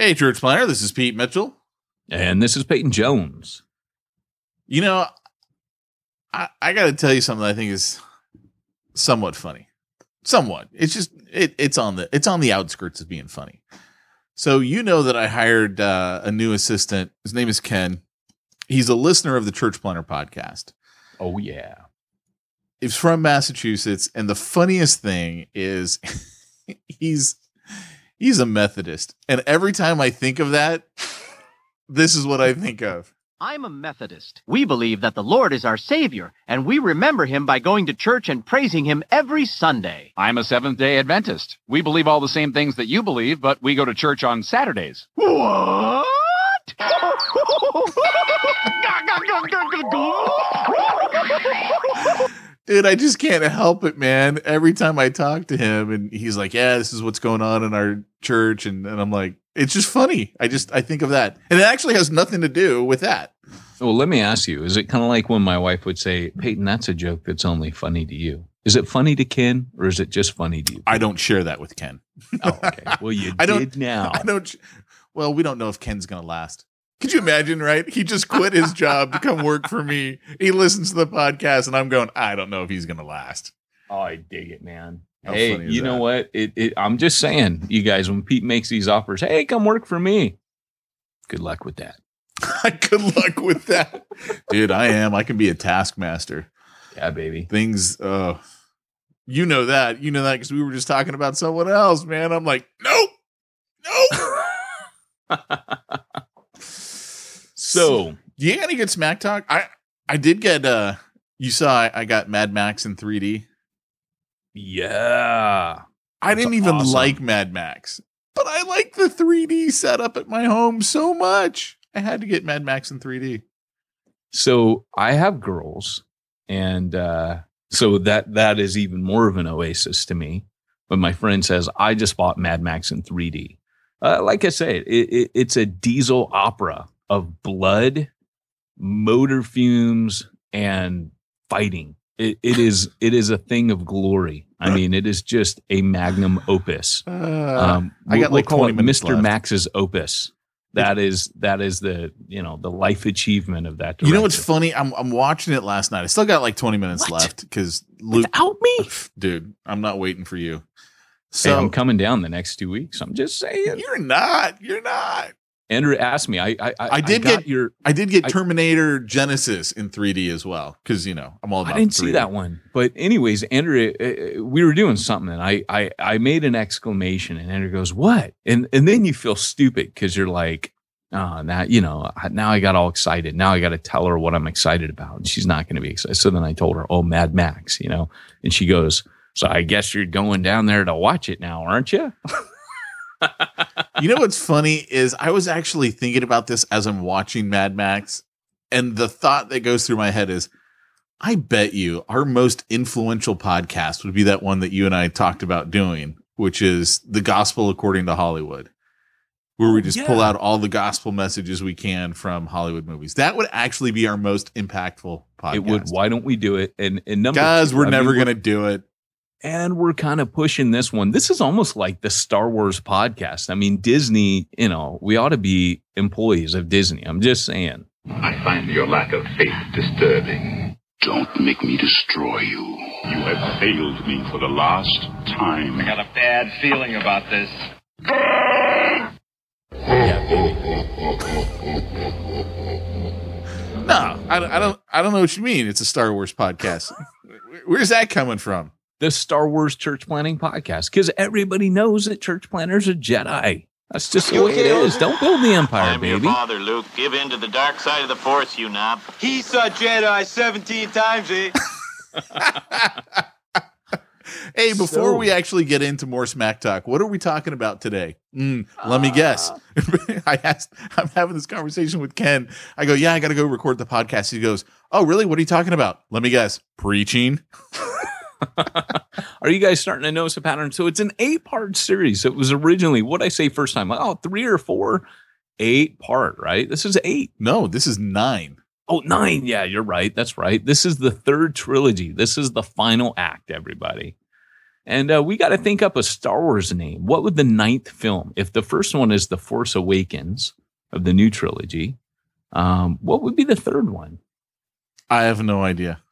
Hey, Church Planter, this is Pete Mitchell. And this is Peyton Jones. You know, I, I got to tell you something I think is somewhat funny. Somewhat. It's just it, it's on the it's on the outskirts of being funny. So you know that I hired uh, a new assistant. His name is Ken. He's a listener of the Church Planter podcast. Oh yeah. He's from Massachusetts, and the funniest thing is he's he's a Methodist, and every time I think of that, this is what I think of. I'm a Methodist. We believe that the Lord is our Savior, and we remember Him by going to church and praising Him every Sunday. I'm a Seventh day Adventist. We believe all the same things that you believe, but we go to church on Saturdays. What? Dude, I just can't help it, man. Every time I talk to him and he's like, Yeah, this is what's going on in our church, and, and I'm like, it's just funny. I just I think of that, and it actually has nothing to do with that. Well, let me ask you: Is it kind of like when my wife would say, "Peyton, that's a joke that's only funny to you"? Is it funny to Ken, or is it just funny to you? I don't share that with Ken. oh, okay. Well, you I did don't, now. I don't. Well, we don't know if Ken's gonna last. Could you imagine? Right? He just quit his job to come work for me. He listens to the podcast, and I'm going. I don't know if he's gonna last. Oh, I dig it, man. How hey, you know what? It, it, I'm just saying, you guys, when Pete makes these offers, hey, come work for me. Good luck with that. Good luck with that, dude. I am. I can be a taskmaster. Yeah, baby. Things. Uh, you know that. You know that because we were just talking about someone else, man. I'm like, nope, nope. So, you got any good smack talk? I I did get. uh You saw I, I got Mad Max in 3D. yeah. I didn't even awesome. like Mad Max, but I like the 3D setup at my home so much. I had to get Mad Max in 3D. So I have girls, and uh, so that that is even more of an oasis to me. But my friend says, "I just bought Mad Max in 3D," uh, like I say, it, it, it's a diesel opera of blood, motor fumes, and fighting. It, it is it is a thing of glory. I mean, it is just a magnum opus. Uh, Um, I got we'll like call 20 it minutes Mr. left. Max's opus. That is that is the you know the life achievement of that. You know what's funny? I'm I'm watching it last night. I still got like 20 minutes What? left because Luke, Without me, dude, I'm not waiting for you. so So I'm coming down the next two weeks. I'm just saying. you're not. You're not. Andrew asked me. I I, I did got get- your. I did get I- Terminator Genisys in 3D as well because you know I'm all about. I didn't 3D. see that one, but anyways, Andrew, uh, we were doing something, and I I I made an exclamation, and Andrew goes, "What?" And and then you feel stupid because you're like, uh, now you know now I got all excited. Now I got to tell her what I'm excited about, and she's not going to be excited. So then I told her, "Oh, Mad Max," you know, and she goes, "So I guess you're going down there to watch it now, aren't you?" You know what's funny is I was actually thinking about this as I'm watching Mad Max, and the thought that goes through my head is, I bet you our most influential podcast would be that one that you and I talked about doing, which is the Gospel According to Hollywood, where we Oh, just yeah. pull out all the gospel messages we can from Hollywood movies. That would actually be our most impactful podcast. It would. Why don't we do it? And and number Guys, two, we're I never going to do it. And we're kind of pushing this one. This is almost like the Star Wars podcast. I mean, Disney, you know, we ought to be employees of Disney. I'm just saying. I find your lack of faith disturbing. Don't make me destroy you. You have failed me for the last time. I got a bad feeling about this. No, I, don't- I don't. I don't know what you mean. It's a Star Wars podcast. Where's that coming from? The Star Wars church planning podcast, because everybody knows that church planters are Jedi. That's just the way it is. Don't build the empire, I'm your baby. father, Luke. Give in to the dark side of the Force, you knob. He saw Jedi 17 times, eh? Hey, before So- we actually get into more smack talk, what are we talking about today? Mm, let me guess. I asked. I'm having this conversation with Ken. I go, yeah, I got to go record the podcast. He goes, oh, really? What are you talking about? Let me guess. Preaching. Are you guys starting to notice a pattern? So it's an eight part series. It was originally what I say first time, like, oh, three or four, eight part, right? This is eight. No, this is nine. Oh, nine. Yeah, you're right. That's right. This is the third trilogy. This is the final act, everybody. And uh, we got to think up a Star Wars name. What would the ninth film, if the first one is The Force Awakens of the new trilogy, um, what would be the third one? I have no idea.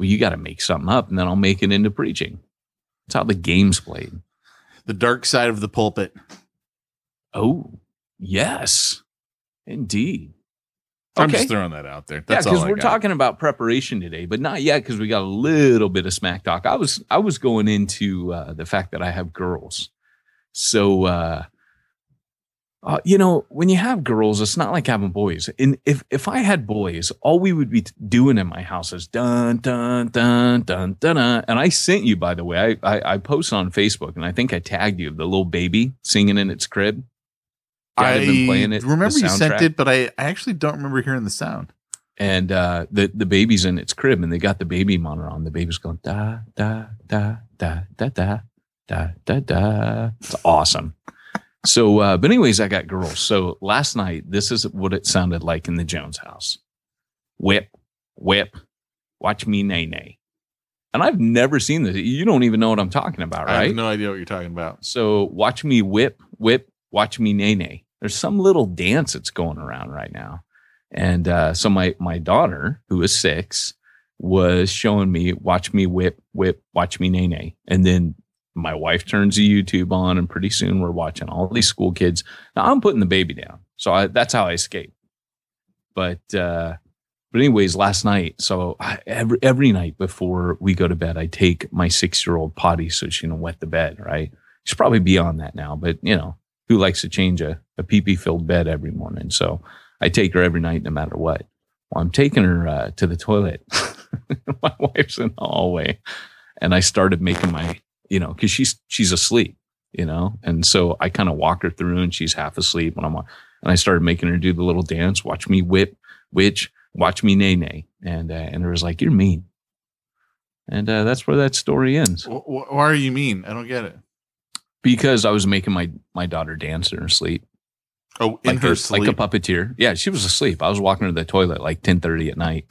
Well, you got to make something up and then I'll make it into preaching. That's how the game's played. The dark side of the pulpit. Oh, yes, indeed. I'm just throwing that out there. Yeah, That's all because we're got. talking about preparation today, but not yet because we got a little bit of smack talk. I was I was going into uh, the fact that I have girls, so uh, uh, you know when you have girls, it's not like having boys. And if if I had boys, all we would be doing in my house is dun dun dun dun dun. dun. And I sent you, by the way, I, I I posted on Facebook, and I think I tagged you the little baby singing in its crib. I been playing it, remember you sent it, but I, I actually don't remember hearing the sound. and uh, the the baby's in its crib, and they got the baby monitor on. The baby's going da da da da da da da da da. It's awesome. So, uh, but anyways, I got girls. So last night, this is what it sounded like in the Jones house. Whip, whip, watch me nae nae. And I've never seen this. You don't even know what I'm talking about, right? I have no idea what you're talking about. So watch me whip, whip, watch me nae nae. There's some little dance that's going around right now. And uh, so my my daughter, who is six, was showing me watch me whip, whip, watch me nae nae. And then my wife turns the YouTube on, and pretty soon we're watching all these school kids. Now I'm putting the baby down, so I, that's how I escape. But uh, but anyways, last night, so I, every every night before we go to bed, I take my six year old potty so she can wet the bed. Right? She's probably beyond that now, but you know who likes to change a a pee pee filled bed every morning? So I take her every night, no matter what. Well, I'm taking her uh, to the toilet. my wife's in the hallway, and I started making my, you know, because she's she's asleep, you know, and so I kind of walk her through, and she's half asleep when I'm on, and I started making her do the little dance. Watch me whip, which watch me nae nae, and uh, and it was like, "You're mean," and uh, that's where that story ends. Wh- wh- Why are you mean? I don't get it. Because I was making my my daughter dance in her sleep. Oh, in like her a, sleep. like a puppeteer. Yeah, she was asleep. I was walking her to the toilet like ten thirty at night,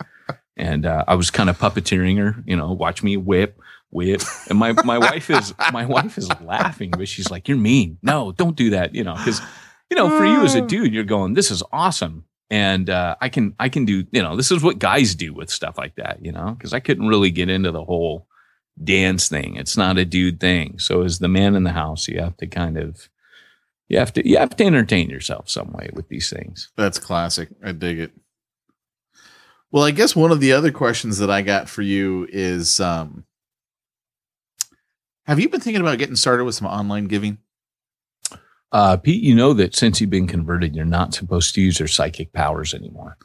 and uh, I was kind of puppeteering her. You know, watch me whip, whip. And my my wife is my wife is laughing, but she's like, "You're mean. No, don't do that." You know, because you know, for you as a dude, you're going, "This is awesome." And uh, I can I can do you know this is what guys do with stuff like that you know because I couldn't really get into the whole dance thing it's not a dude thing so as the man in the house you have to kind of you have to you have to entertain yourself some way with these things. That's classic. I dig it. Well, I guess one of the other questions that I got for you is um have you been thinking about getting started with some online giving? Uh, Pete, you know that since you've been converted, you're not supposed to use your psychic powers anymore.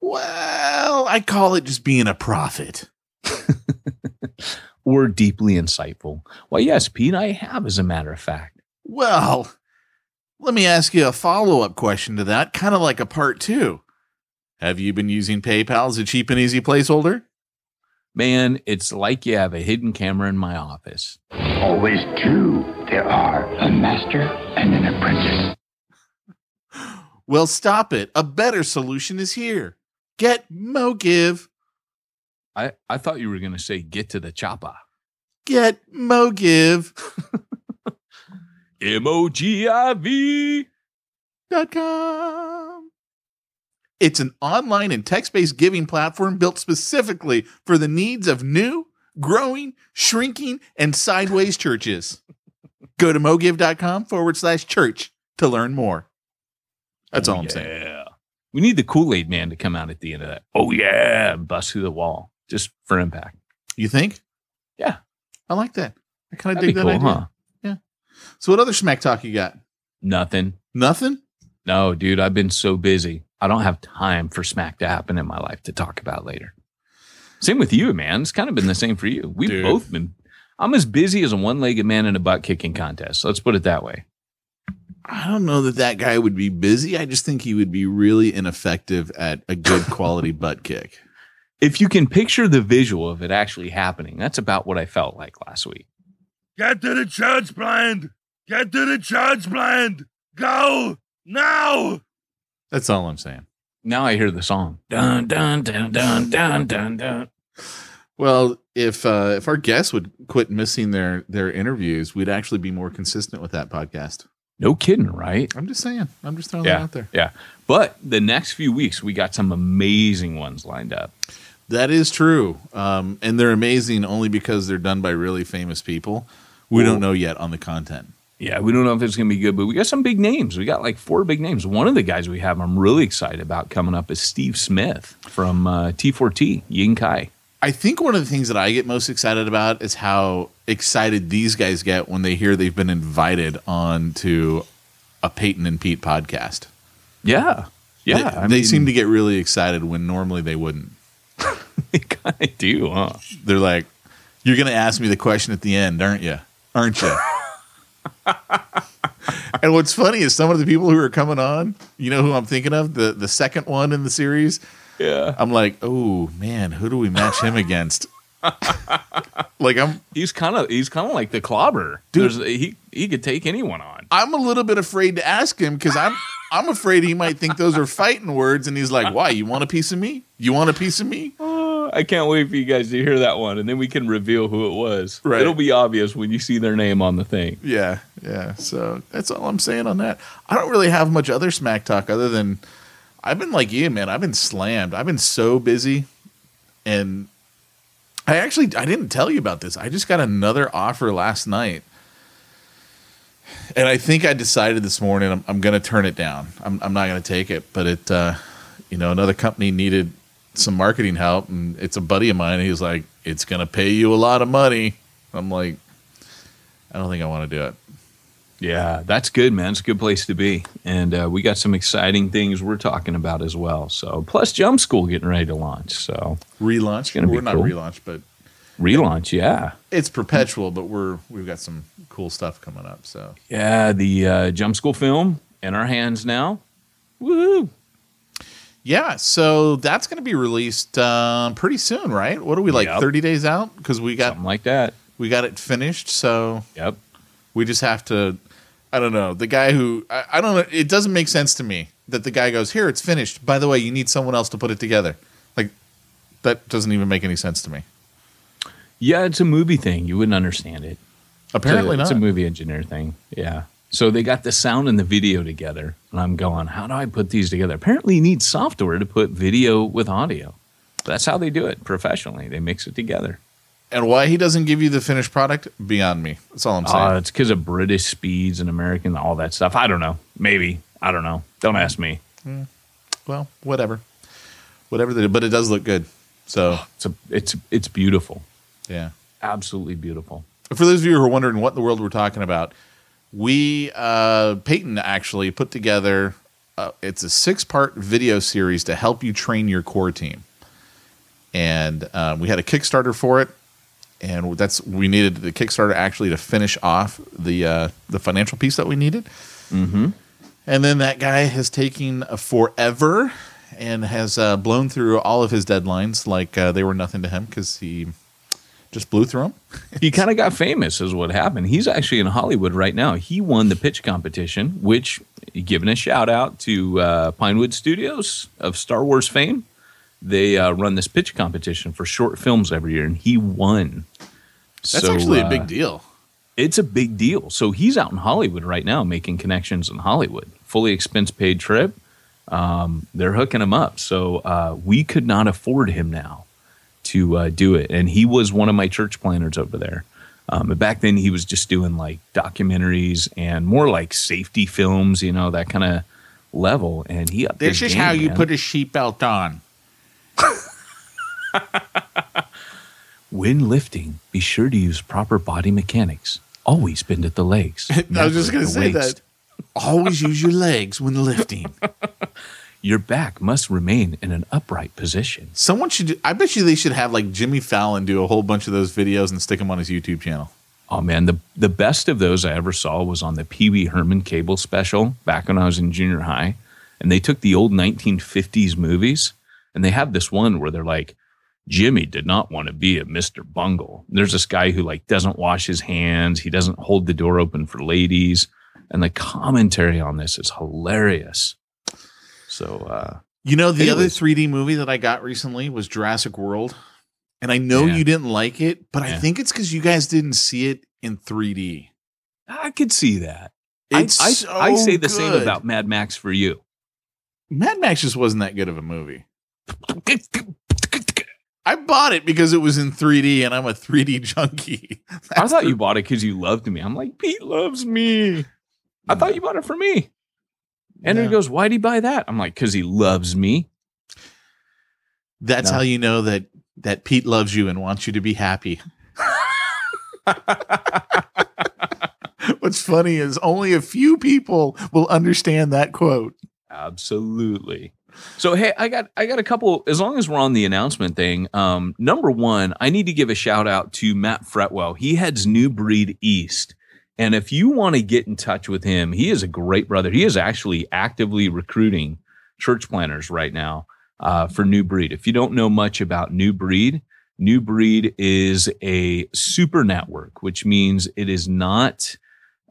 Well, I call it just being a prophet. or deeply insightful. Well, yes, Pete, I have, as a matter of fact. Well, let me ask you a follow up question to that, kind of like a part two. Have you been using PayPal as a cheap and easy placeholder? Man, it's like you have a hidden camera in my office. Always two there are a master and an apprentice. Well, stop it. A better solution is here. Get MoGive. I, I thought you were going to say get to the chopper. Get MoGive. M O G I V. dot com. It's an online and text based giving platform built specifically for the needs of new, growing, shrinking, and sideways churches. Go to mogive.com forward slash church to learn more. That's Oh, all I'm saying. Yeah. We need the Kool Aid man to come out at the end of that. Oh, yeah. And bust through the wall just for impact. You think? Yeah. I like that. I kind of dig that cool, idea. huh? So, what other smack talk you got? Nothing. Nothing? No, dude, I've been so busy. I don't have time for smack to happen in my life to talk about later. Same with you, man. It's kind of been the same for you. We've Dude. both been. I'm as busy as a one legged man in a butt kicking contest. Let's put it that way. I don't know that that guy would be busy. I just think he would be really ineffective at a good quality butt kick. If you can picture the visual of it actually happening, that's about what I felt like last week. Get to the church blind! Get to the church blind! Go! Now! That's all I'm saying. Now I hear the song. Dun, dun, dun, dun, dun, dun, dun. Well, if uh, if our guests would quit missing their their interviews, we'd actually be more consistent with that podcast. No kidding, right? I'm just saying. I'm just throwing Yeah. that out there. Yeah. But the next few weeks, we got some amazing ones lined up. That is true, um, and they're amazing only because they're done by really famous people. We don't know yet on the content. Yeah, we don't know if it's going to be good, but we got some big names. We got like four big names. One of the guys we have, I'm really excited about coming up is Steve Smith from uh, T4T, Ying Kai. I think one of the things that I get most excited about is how excited these guys get when they hear they've been invited on to a Peyton and Pete podcast. Yeah. Yeah. they, I they seem to get really excited when normally they wouldn't. they kind of do, huh? They're like, "You're going to ask me the question at the end, aren't you? Aren't you?" and what's funny is some of the people who are coming on, you know who I'm thinking of? The the second one in the series. Yeah. I'm like, "Oh, man, who do we match him against?" like I'm He's kind of he's kind of like the clobber. Dude. There's- he he could take anyone on. I'm a little bit afraid to ask him because I'm I'm afraid he might think those are fighting words, and he's like, "Why? You want a piece of me? You want a piece of me?" Oh, I can't wait for you guys to hear that one, and then we can reveal who it was. Right. It'll be obvious when you see their name on the thing. Yeah, yeah. So that's all I'm saying on that. I don't really have much other smack talk other than I've been like you, man. I've been slammed. I've been so busy, and I actually I didn't tell you about this. I just got another offer last night, and I think I decided this morning I'm, I'm going to turn it down. I'm I'm not going to take it. But it, uh, you know, another company needed some marketing help, and it's a buddy of mine. He's like, "It's going to pay you a lot of money." I'm like, I don't think I want to do it. Yeah, that's good, man. It's a good place to be, and uh, we got some exciting things we're talking about as well. So, plus Jump School getting ready to launch. So, Relaunch. gonna We're not cool. relaunch, but relaunch, yeah, it's perpetual. But we're we've got some cool stuff coming up. So yeah. The uh, Jump School film in our hands now. Woo! Yeah, so that's going to be released um, pretty soon, right? What are we like Yep. thirty days out? Because we got Something like that. we got it finished. So Yep. we just have to. I don't know the guy who I, I don't know. It doesn't make sense to me that the guy goes here. It's finished. By the way, you need someone else to put it together. Like that doesn't even make any sense to me. Yeah, it's a movie thing. You wouldn't understand it. Apparently it's a, not. It's a movie engineer thing. Yeah. So they got the sound and the video together, and I'm going, how do I put these together? Apparently, you need software to put video with audio. That's how they do it professionally. They mix it together. And why he doesn't give you the finished product beyond me. That's all I'm saying. Uh, it's because of British speeds and American, all that stuff. I don't know. Maybe. I don't know. Don't ask me. well, whatever, whatever. They, but it does look good. So It's a, it's it's beautiful. yeah. Absolutely beautiful. For those of you who are wondering what in the world we're talking about, we uh, Peyton actually put together. Uh, it's a six-part video series to help you train your core team, and uh, we had a Kickstarter for it, and that's we needed the Kickstarter actually to finish off the uh, the financial piece that we needed. Mm-hmm. And then that guy has taken forever and has uh, blown through all of his deadlines like uh, they were nothing to him because he just blew through them. he kind of got famous, is what happened. He's actually in Hollywood right now. He won the pitch competition, which, giving a shout out to uh, Pinewood Studios of Star Wars fame, they uh, run this pitch competition for short films every year, and he won. That's actually a big deal. It's a big deal. So he's out in Hollywood right now making connections in Hollywood. Fully expense paid trip. Um, they're hooking him up. So uh, we could not afford him now to uh, do it. And he was one of my church planters over there. Um, but back then he was just doing like documentaries and more like safety films, you know, that kind of level. And he This is game, how you man. put a sheep belt on. When lifting, be sure to use proper body mechanics. Always bend at the legs. I was just going to say waist. that. Always use your legs when lifting. Your back must remain in an upright position. Someone should. Do, I bet you they should have like Jimmy Fallon do a whole bunch of those videos and stick them on his YouTube channel. Oh man, the the best of those I ever saw was on the Pee Wee Herman cable special back when I was in junior high, and they took the old 1950s movies and they have this one where they're like, Jimmy did not want to be a Mr. Bungle. There's this guy who like doesn't wash his hands, he doesn't hold the door open for ladies, and the commentary on this is hilarious. So uh You know, the Anyways. other 3D movie that I got recently was Jurassic World. And I know Yeah. you didn't like it, but I think it's because you guys didn't see it in 3D. I could see that. I, It's I, so I say the same about Mad Max for you. Mad Max just wasn't that good of a movie. I bought it because it was in 3D and I'm a 3D junkie. I thought you bought it because you loved me. I'm like, Pete loves me. I thought you bought it for me. And No. he goes, Why'd he buy that? I'm like, Because he loves me. That's No. how you know that that Pete loves you and wants you to be happy. What's funny is only a few people will understand that quote. Absolutely. So hey, I got I got a couple. As long as we're on the announcement thing, um, number one, I need to give a shout out to Matt Fretwell. He heads New Breed East, and if you want to get in touch with him, he is a great brother. He is actually actively recruiting church planters right now uh, for New Breed. If you don't know much about New Breed, New Breed is a super network, which means it is not.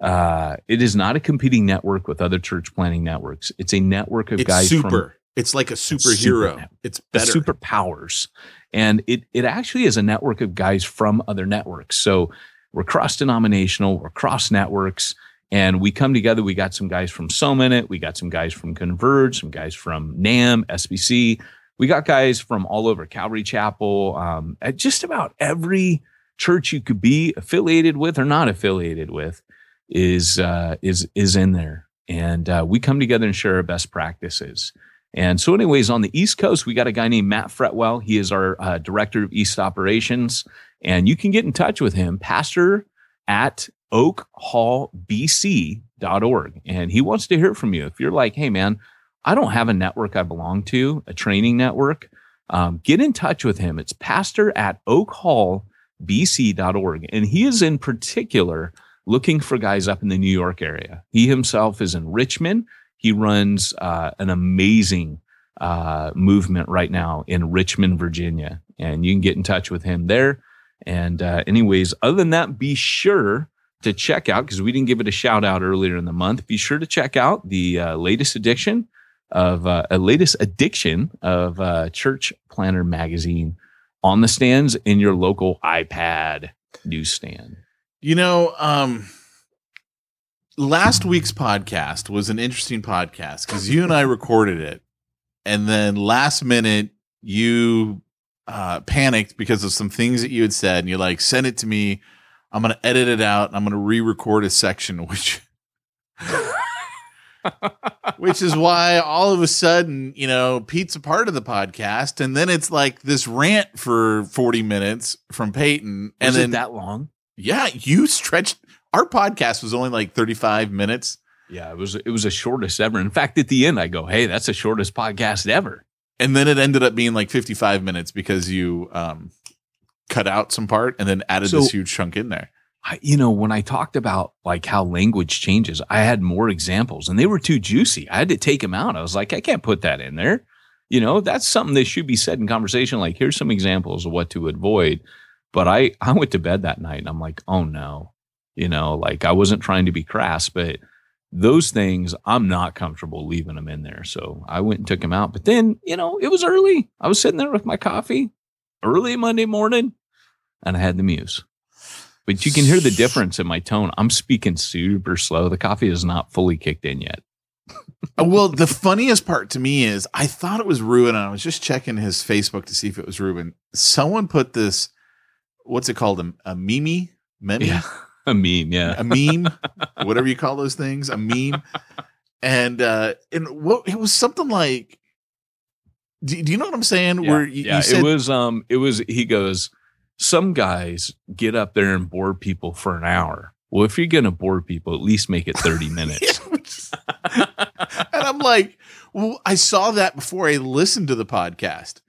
Uh, it is not a competing network with other church planting networks. It's a network of It's guys super. from it's like a superhero. net- it's better. superpowers. And it it actually is a network of guys from other networks. So we're cross denominational, we're cross networks, and we come together. We got some guys from So Minute, we got some guys from Converge, some guys from NAM, SBC. We got guys from all over Calvary Chapel, um, at just about every church you could be affiliated with or not affiliated with is uh, is is in there, and uh, we come together and share our best practices. And so, anyways, on the East Coast, we got a guy named Matt Fretwell. He is our uh, director of East operations, and you can get in touch with him, pastor at oakhallbc.org. And he wants to hear from you. If you're like, hey, man, I don't have a network I belong to, a training network, um, get in touch with him. It's pastor at oakhallbc.org. And he is in particular looking for guys up in the New York area. He himself is in Richmond. He runs uh, an amazing uh, movement right now in Richmond, Virginia. And you can get in touch with him there. And, uh, anyways, other than that, be sure to check out, because we didn't give it a shout out earlier in the month, be sure to check out the uh, latest edition of uh, a latest addiction of uh, Church Planter magazine on the stands in your local iPad newsstand. You know, um, last week's podcast was an interesting podcast because you and I recorded it, and then last minute you uh, panicked because of some things that you had said, and you're like, "Send it to me. I'm going to edit it out. And I'm going to re-record a section," which. Which is why all of a sudden, you know, Pete's a part of the podcast, and then it's like this rant for 40 minutes from Peyton, and Was then it that long? yeah, you stretched. Our podcast was only like 35 minutes. Yeah, it was it was the shortest ever. In fact, at the end, I go, "Hey, that's the shortest podcast ever." And then it ended up being like 55 minutes because you um, cut out some part and then added So- this huge chunk in there. I, you know, when I talked about like how language changes, I had more examples, and they were too juicy. I had to take them out. I was like, I can't put that in there. You know, that's something that should be said in conversation. Like, here's some examples of what to avoid. But I I went to bed that night, and I'm like, oh no, you know, like I wasn't trying to be crass, but those things I'm not comfortable leaving them in there. So I went and took them out. But then, you know, it was early. I was sitting there with my coffee early Monday morning, and I had the muse. But you can hear the difference in my tone. I'm speaking super slow. The coffee is not fully kicked in yet. Well, the funniest part to me is I thought it was Ruben, and I was just checking his Facebook to see if it was Ruben. Someone put this, what's it called? A, a meme? Meme? Yeah. A meme, yeah. A meme? whatever you call those things, a meme. And uh and what it was something like do, do you know what I'm saying? Yeah, Where you, yeah, you said it was um it was he goes, some guys get up there and bore people for an hour. Well, if you're gonna bore people, at least make it 30 minutes. and I'm like, well, I saw that before I listened to the podcast.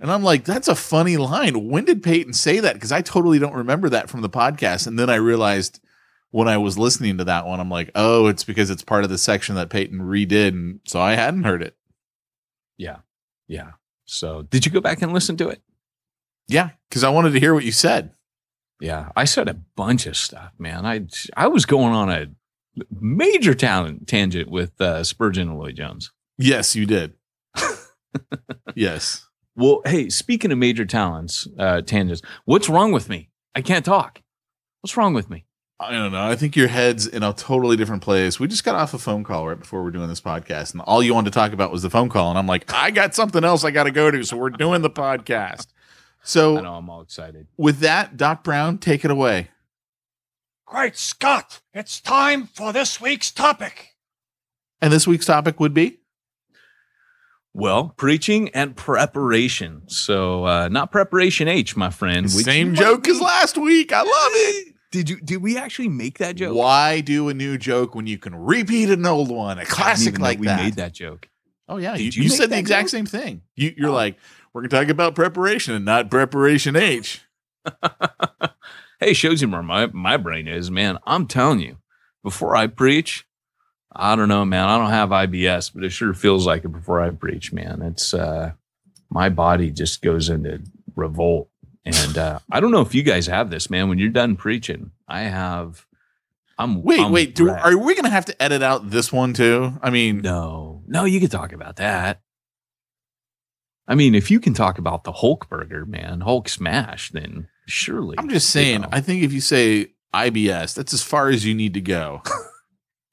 And I'm like, that's a funny line. When did Peyton say that? Because I totally don't remember that from the podcast. And then I realized when I was listening to that one, I'm like, oh, it's because it's part of the section that Peyton redid. And so I hadn't heard it. yeah. Yeah. So did you go back and listen to it? Yeah. Because I wanted to hear what you said. Yeah. I said a bunch of stuff, man. I I was going on a major talent tangent with uh, Spurgeon and Lloyd Jones. Yes, you did. yes. Well, hey, speaking of major talents, uh, tangents, what's wrong with me? I can't talk. What's wrong with me? I don't know. I think your head's in a totally different place. We just got off a phone call right before we're doing this podcast, and all you wanted to talk about was the phone call. And I'm like, I got something else I got to go to, so we're doing the podcast. I So know I'm all excited. with that, Doc Brown, take it away. Great Scott! It's time for this week's topic. And this week's topic would be Well, preaching and preparation. So, uh, not preparation H, my friend. same joke as last week. I love it. Did you? Did we actually make that joke? Why do a new joke when you can repeat an old one? A classic like we that. made that joke. Oh yeah, Did you, you you said the exact joke? same thing. You, you're Oh. like, we're gonna talk about preparation and not preparation H. hey, shows you where my my brain is, man. I'm telling you, before I preach, I don't know, man. I don't have IBS, but it sure feels like it before I preach, man. It's uh, my body just goes into revolt, and uh, I don't know if you guys have this, man. When you're done preaching, I have. I'm Wait, I'm wait. Do, are we gonna have to edit out this one too? I mean, No, no, you can talk about that. I mean, if you can talk about the Hulk burger, man, Hulk smash, then surely. I'm just you saying. know. I think if you say IBS, that's as far as you need to go,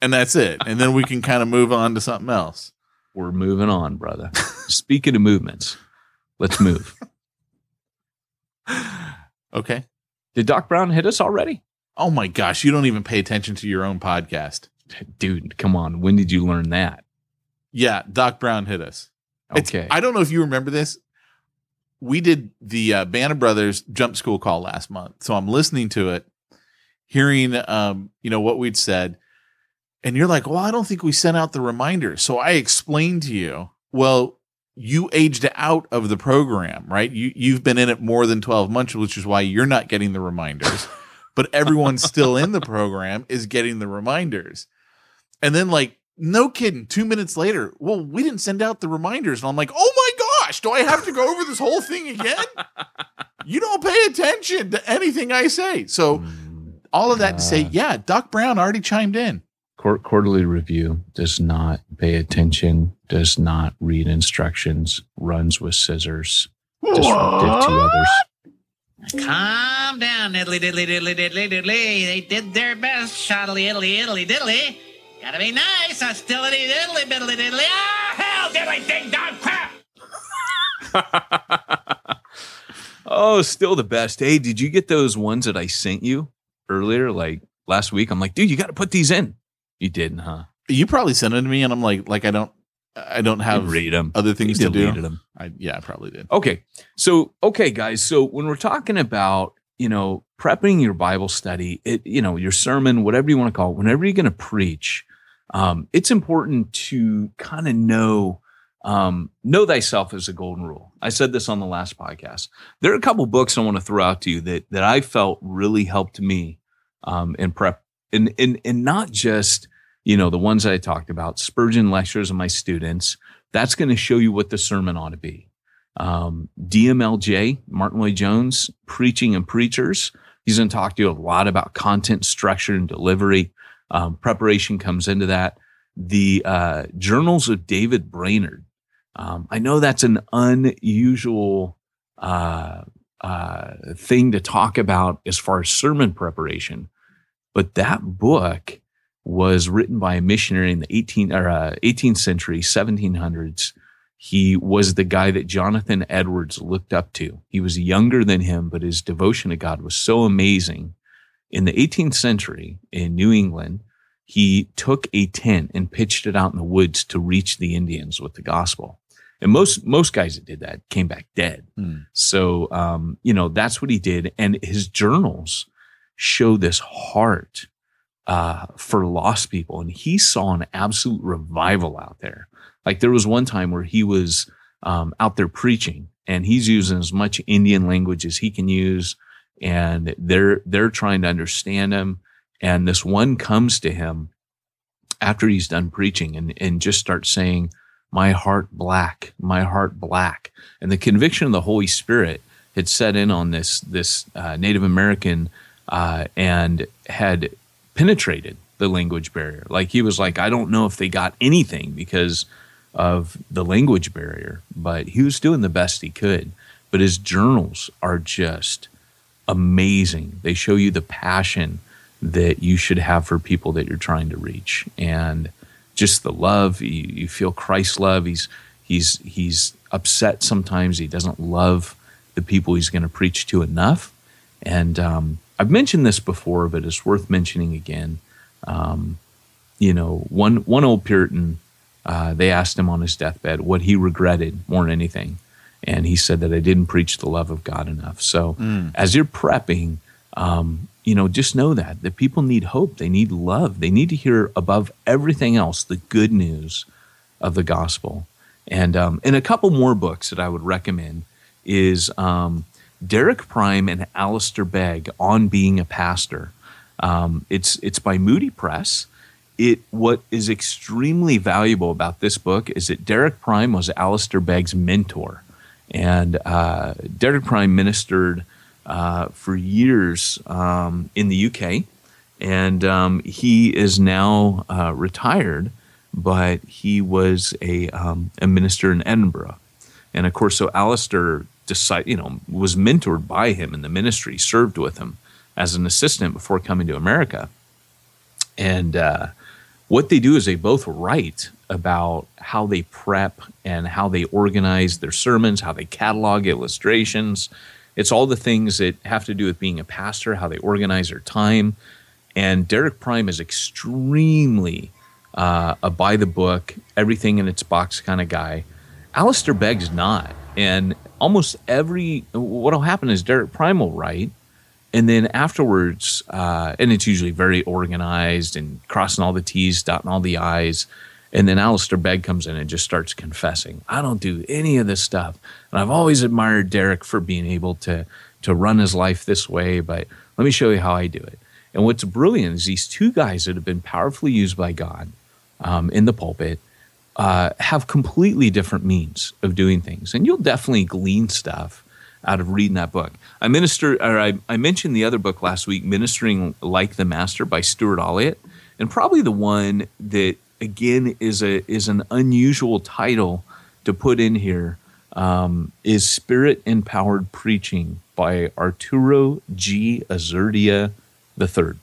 and that's it. And then we can kind of move on to something else. we're moving on, brother. Speaking of movements, let's move. Okay. Did Doc Brown hit us already? Oh my gosh, you don't even pay attention to your own podcast. Dude, come on. When did you learn that? Yeah, Doc Brown hit us. It's- Okay. I don't know if you remember this. We did the uh, Band of Brothers Jump School call last month, so I'm listening to it, hearing um, you know what we'd said, and you're like, "Well, I don't think we sent out the reminder." So I explained to you, "Well, you aged out of the program, right? You you've been in it more than 12 months, which is why you're not getting the reminders, but everyone still in the program is getting the reminders." And then like no kidding, two minutes later, well, we didn't send out the reminders. And I'm like, oh my gosh, do I have to go over this whole thing again? you don't pay attention to anything I say. So mm. all of that to say, yeah, Doc Brown already chimed in. Court quarterly review does not pay attention, does not read instructions, runs with scissors, disruptive to others. Calm down, diddly diddly diddly diddly diddly. They did their best, shoddily iddly iddly diddly. Gotta be nice, hostility diddly biddly diddly. Ah, hell, diddly ding dong crap! Oh, still the best. Hey, did you get those ones that I sent you earlier, like last week? I'm like, dude, you got to put these in. You didn't, huh? You probably sent it to me, and I'm like, like I don't, I don't have You read them. other things You to do. deleted 'em. I, yeah, I probably did. Okay. So, okay, guys. So when we're talking about you know, prepping your Bible study, it, you know, your sermon, whatever you want to call it, whenever you're going to preach, um, it's important to kind of know um, know thyself is a golden rule. I said this on the last podcast. There are a couple books I want to throw out to you that that I felt really helped me um, in prep, and and and not just you know the ones I talked about, Spurgeon lectures of my students. That's going to show you what the sermon ought to be. Um, DMLJ, Martyn Lloyd-Jones, preaching and preachers. He's going to talk to you a lot about content structure and delivery. Um, preparation comes into that. The uh, journals of David Brainerd. Um, I know that's an unusual uh, uh, thing to talk about as far as sermon preparation, but that book was written by a missionary in the 18 or uh, 18th century, 1700s. He was the guy that Jonathan Edwards looked up to. He was younger than him, but his devotion to God was so amazing. In the 18th century in New England, he took a tent and pitched it out in the woods to reach the Indians with the gospel. And most most guys that did that came back dead. Hmm. So um, you know that's what he did, and his journals show this heart uh, for lost people, and he saw an absolute revival out there. Like there was one time where he was um, out there preaching, and he's using as much Indian language as he can use, and they're they're trying to understand him. And this one comes to him after he's done preaching, and and just starts saying my heart black, my heart black. And the conviction of the Holy Spirit had set in on this this uh, Native American uh, and had penetrated the language barrier. Like he was like, I don't know if they got anything because of the language barrier, but he was doing the best he could. But his journals are just amazing. They show you the passion that you should have for people that you're trying to reach. And just the love. You, you feel Christ's love. He's he's he's upset sometimes. He doesn't love the people he's going to preach to enough. And um, I've mentioned this before, but it's worth mentioning again. Um, you know, one one old Puritan, uh, they asked him on his deathbed what he regretted more than anything, and he said that I didn't preach the love of God enough. So Mm. as you're prepping, um, you know, just know that that people need hope, they need love, they need to hear above everything else the good news of the gospel. And um, and a couple more books that I would recommend is um, Derek Prime and Alistair Begg on being a pastor. Um, it's it's by Moody Press. It what is extremely valuable about this book is that Derek Prime was Alistair Begg's mentor, and uh, Derek Prime ministered uh, for years um, in the UK, and um, he is now uh, retired, but he was a um, a minister in Edinburgh, and of course, so Alistair decided, you know, was mentored by him in the ministry, served with him as an assistant before coming to America, and uh, what they do is they both write about how they prep and how they organize their sermons, how they catalog illustrations. It's all the things that have to do with being a pastor, how they organize their time. And Derek Prime is extremely uh, a by the book, everything in its box kind of guy. Alistair Begg's not. And almost every, what'll happen is Derek Prime will write, and then afterwards, uh, and it's usually very organized and crossing all the T's, dotting all the I's. And then Alistair Begg comes in and just starts confessing, I don't do any of this stuff. And I've always admired Derek for being able to, to run his life this way, but let me show you how I do it. And what's brilliant is these two guys that have been powerfully used by God um, in the pulpit uh, have completely different means of doing things. And you'll definitely glean stuff out of reading that book. I minister, or I, I mentioned the other book last week, Ministering Like the Master by Stuart Olyott, and probably the one that again is a is an unusual title to put in here um, is Spirit Empowered Preaching by Arturo G. Azurdia III.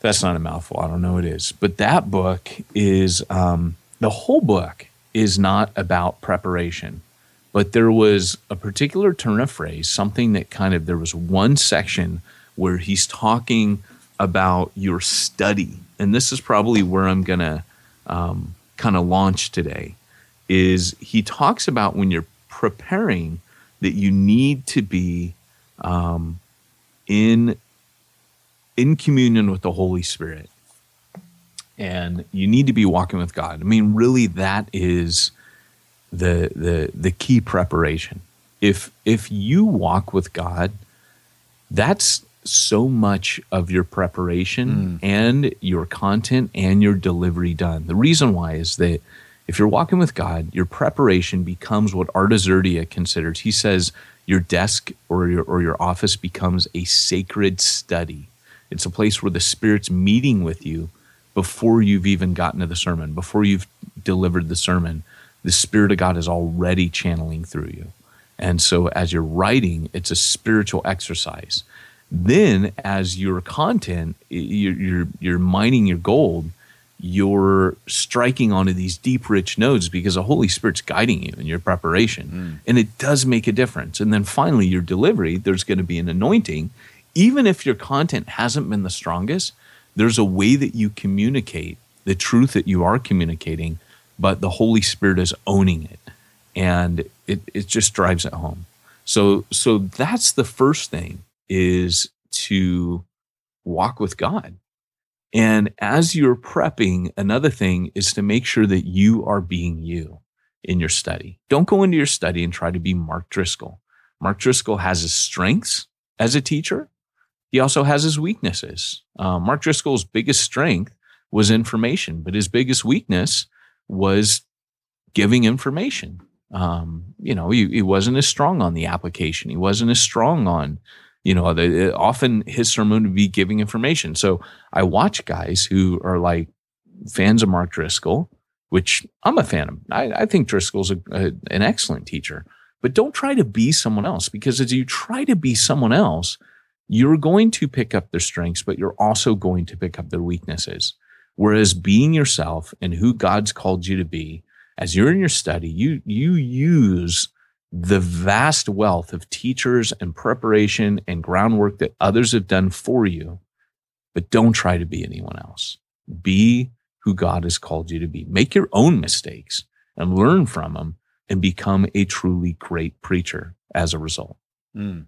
That's not a mouthful. I don't know what it is, but that book is um, the whole book is not about preparation but there was a particular turn of phrase, something that kind of there was one section where he's talking about your study, and this is probably where I'm gonna um, kind of launch today. Is he talks about when you're preparing that you need to be um, in in communion with the Holy Spirit. And you need to be walking with God. I mean, really that is the the the key preparation. If if you walk with God, that's so much of your preparation mm. and your content and your delivery done. The reason why is that if you're walking with God, your preparation becomes what Artaxerxes considers. He says your desk or your or your office becomes a sacred study. It's a place where the Spirit's meeting with you before you've even gotten to the sermon, before you've delivered the sermon. The Spirit of God is already channeling through you. And so as you're writing, it's a spiritual exercise. Then as your content, you're, you're, you're mining your gold, you're striking onto these deep, rich nodes because the Holy Spirit's guiding you in your preparation. Hmm. And it does make a difference. And then finally, your delivery, there's going to be an anointing. Even if your content hasn't been the strongest, there's a way that you communicate the truth that you are communicating, but the Holy Spirit is owning it. And it, it just drives it home. So so that's the first thing is to walk with God. And as you're prepping, another thing is to make sure that you are being you in your study. Don't go into your study and try to be Mark Driscoll. Mark Driscoll has his strengths as a teacher. He also has his weaknesses. Uh, Mark Driscoll's biggest strength was information, but his biggest weakness was giving information. Um, you know, he, he wasn't as strong on the application. He wasn't as strong on, you know, the, often his sermon would be giving information. So I watch guys who are like fans of Mark Driscoll, which I'm a fan of. I, I think Driscoll's a, a, an excellent teacher, but don't try to be someone else because as you try to be someone else, you're going to pick up their strengths, but you're also going to pick up their weaknesses. Whereas being yourself and who God's called you to be, as you're in your study, you you use the vast wealth of teachers and preparation and groundwork that others have done for you, but don't try to be anyone else. Be who God has called you to be. Make your own mistakes and learn from them and become a truly great preacher as a result. Mm.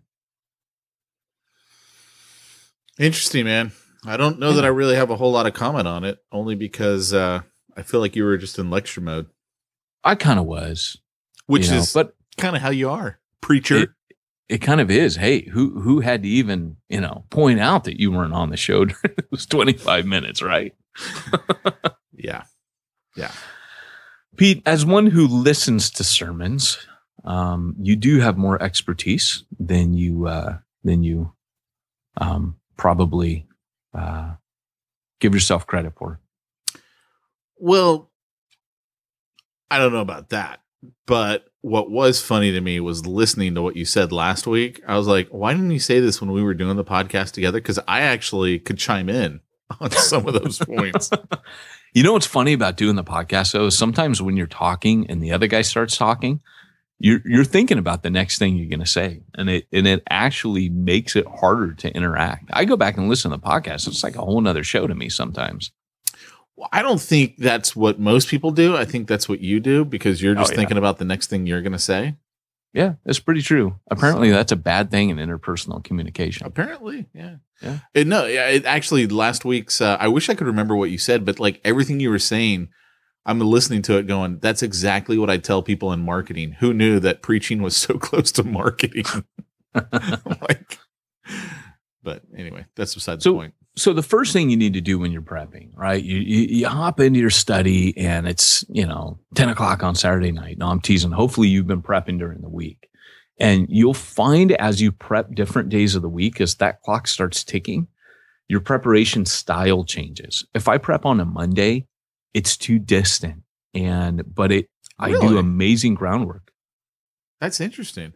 Interesting, man. I don't know that I really have a whole lot of comment on it, only because uh, I feel like you were just in lecture mode, I kind of was, which you know, is but kind of how you are, preacher. it, it kind of is. Hey, who who had to even you know point out that you weren't on the show? it was 25 minutes, right? yeah, yeah. Pete, as one who listens to sermons, um, you do have more expertise than you uh, than you um, probably uh, give yourself credit for. Well, I don't know about that, but what was funny to me was listening to what you said last week. I was like, why didn't you say this when we were doing the podcast together? Because I actually could chime in on some of those points. You know what's funny about doing the podcast though is sometimes when you're talking and the other guy starts talking, you're you're thinking about the next thing you're going to say, and it and it actually makes it harder to interact. I go back and listen to the podcast; it's like a whole nother show to me sometimes. Well, I don't think that's what most people do. I think that's what you do because you're Oh, just yeah. thinking about the next thing you're going to say. Yeah, that's pretty true. Apparently, that's a bad thing in interpersonal communication. Apparently, yeah. Yeah. It, no, yeah, it actually last week's. Uh, I wish I could remember what you said, but like everything you were saying, I'm listening to it, going, "That's exactly what I tell people in marketing." Who knew that preaching was so close to marketing? like, but anyway, that's beside So- the point. so the first thing you need to do when you're prepping, right? You, you you hop into your study and it's you know ten o'clock on Saturday night. No, I'm teasing. Hopefully you've been prepping during the week, and you'll find as you prep different days of the week, as that clock starts ticking, your preparation style changes. If I prep on a Monday, it's too distant, and but it I do amazing groundwork. That's interesting.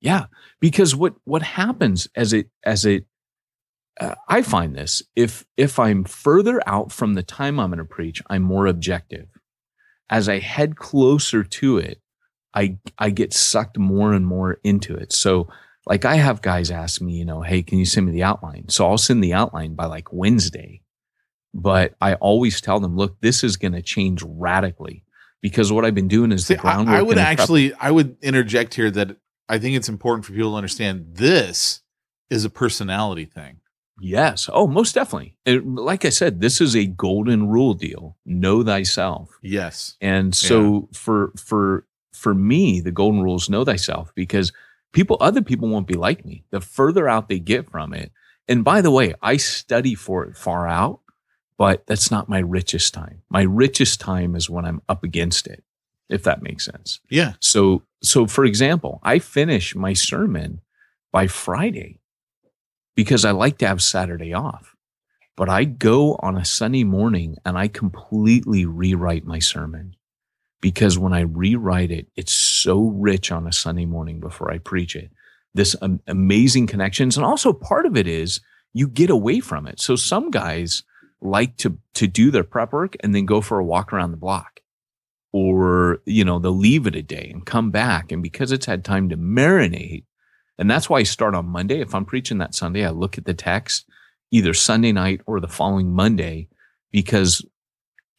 Yeah, because what what happens as it as it uh, I find this if if I'm further out from the time I'm going to preach, I'm more objective. As I head closer to it, I I get sucked more and more into it. So like I have guys ask me, you know, hey, can you send me the outline? So I'll send the outline by like Wednesday. But I always tell them, look, this is going to change radically because what I've been doing is See, the I, groundwork. I would and the prep- actually, I would interject here that I think it's important for people to understand this is a personality thing. Yes. Oh, most definitely. It- like I said, this is a golden rule deal. Know thyself. Yes. And so for for for me, the golden rule is know thyself because people other people won't be like me. The further out they get from it. And by the way, I study for it far out, but that's not my richest time. My richest time is when I'm up against it, if that makes sense. Yeah. So so for example, I finish my sermon by Friday because I like to have Saturday off. But I go on a Sunday morning and I completely rewrite my sermon because when I rewrite it, it's so rich on a Sunday morning before I preach it. This um, amazing connections. And also part of it is you get away from it. So some guys like to, to do their prep work and then go for a walk around the block or, you know, they'll leave it a day and come back. And because it's had time to marinate, and that's why I start on Monday. If I'm preaching that Sunday, I look at the text either Sunday night or the following Monday because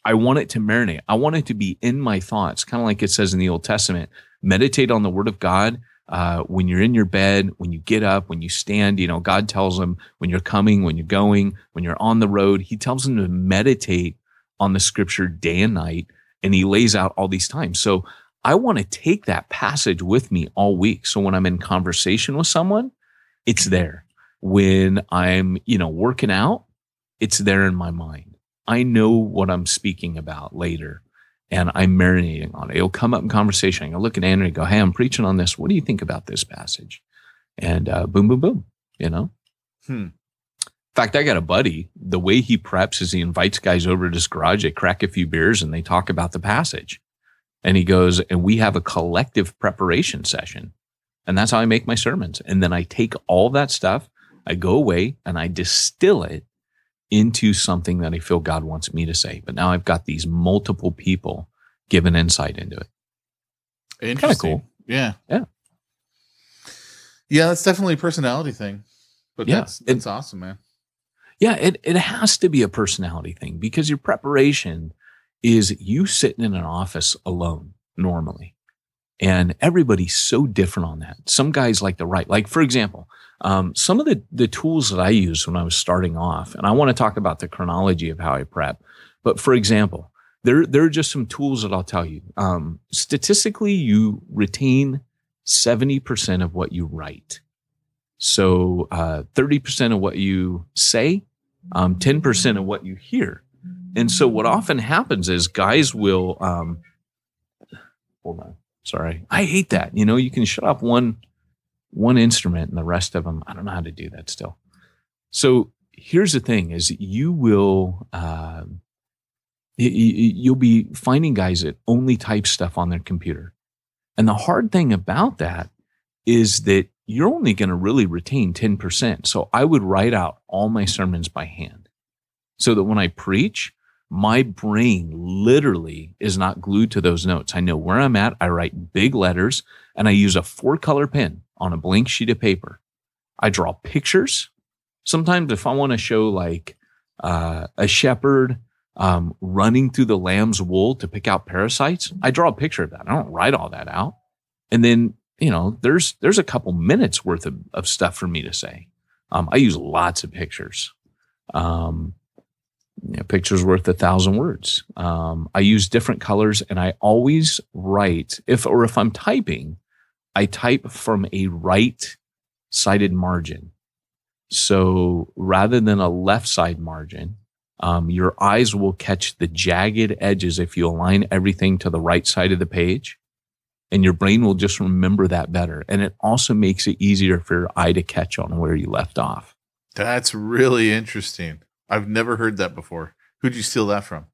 I want it to marinate. I want it to be in my thoughts, kind of like it says in the Old Testament meditate on the word of God. Uh, when you're in your bed, when you get up, when you stand, you know, God tells them when you're coming, when you're going, when you're on the road, He tells them to meditate on the scripture day and night. And He lays out all these times. So I want to take that passage with me all week. So when I'm in conversation with someone, it's there. When I'm, you know, working out, it's there in my mind. I know what I'm speaking about later and I'm marinating on it. It'll come up in conversation. I look at Andrew and go, Hey, I'm preaching on this. What do you think about this passage? And uh, boom, boom, boom, you know? Hmm. In fact, I got a buddy. The way he preps is he invites guys over to his garage. They crack a few beers and they talk about the passage. And he goes, and we have a collective preparation session. And that's how I make my sermons. And then I take all that stuff, I go away and I distill it into something that I feel God wants me to say. But now I've got these multiple people giving insight into it. Interesting. cool. Yeah. Yeah. Yeah, that's definitely a personality thing. But Yeah, that's that's awesome, man. Yeah, it, it has to be a personality thing because your preparation is you sitting in an office alone normally. And everybody's so different on that. Some guys like to write. Like, for example, um, some of the, the tools that I used when I was starting off, and I want to talk about the chronology of how I prep. But for example, there, there are just some tools that I'll tell you. Um, statistically, you retain 70% of what you write. So uh, 30% of what you say, um, 10% of what you hear. And so what often happens is guys will, um, hold on, sorry. I hate that. You know, you can shut off one, one instrument and the rest of them, I don't know how to do that still. So here's the thing is you will, um, y- you'll be finding guys that only type stuff on their computer. And the hard thing about that is that you're only going to really retain 10%. So I would write out all my sermons by hand so that when I preach, my brain literally is not glued to those notes. I know where I'm at. I write big letters and I use a four color pen on a blank sheet of paper. I draw pictures. Sometimes if I want to show like uh, a shepherd um, running through the lamb's wool to pick out parasites, I draw a picture of that. I don't write all that out. And then, you know, there's, there's a couple minutes worth of, of stuff for me to say. Um, I use lots of pictures. Um, you know, pictures worth a thousand words. Um, I use different colors and I always write if, or if I'm typing, I type from a right sided margin. So rather than a left side margin, um, your eyes will catch the jagged edges if you align everything to the right side of the page and your brain will just remember that better. And it also makes it easier for your eye to catch on where you left off. That's really interesting. I've never heard that before. Who'd you steal that from?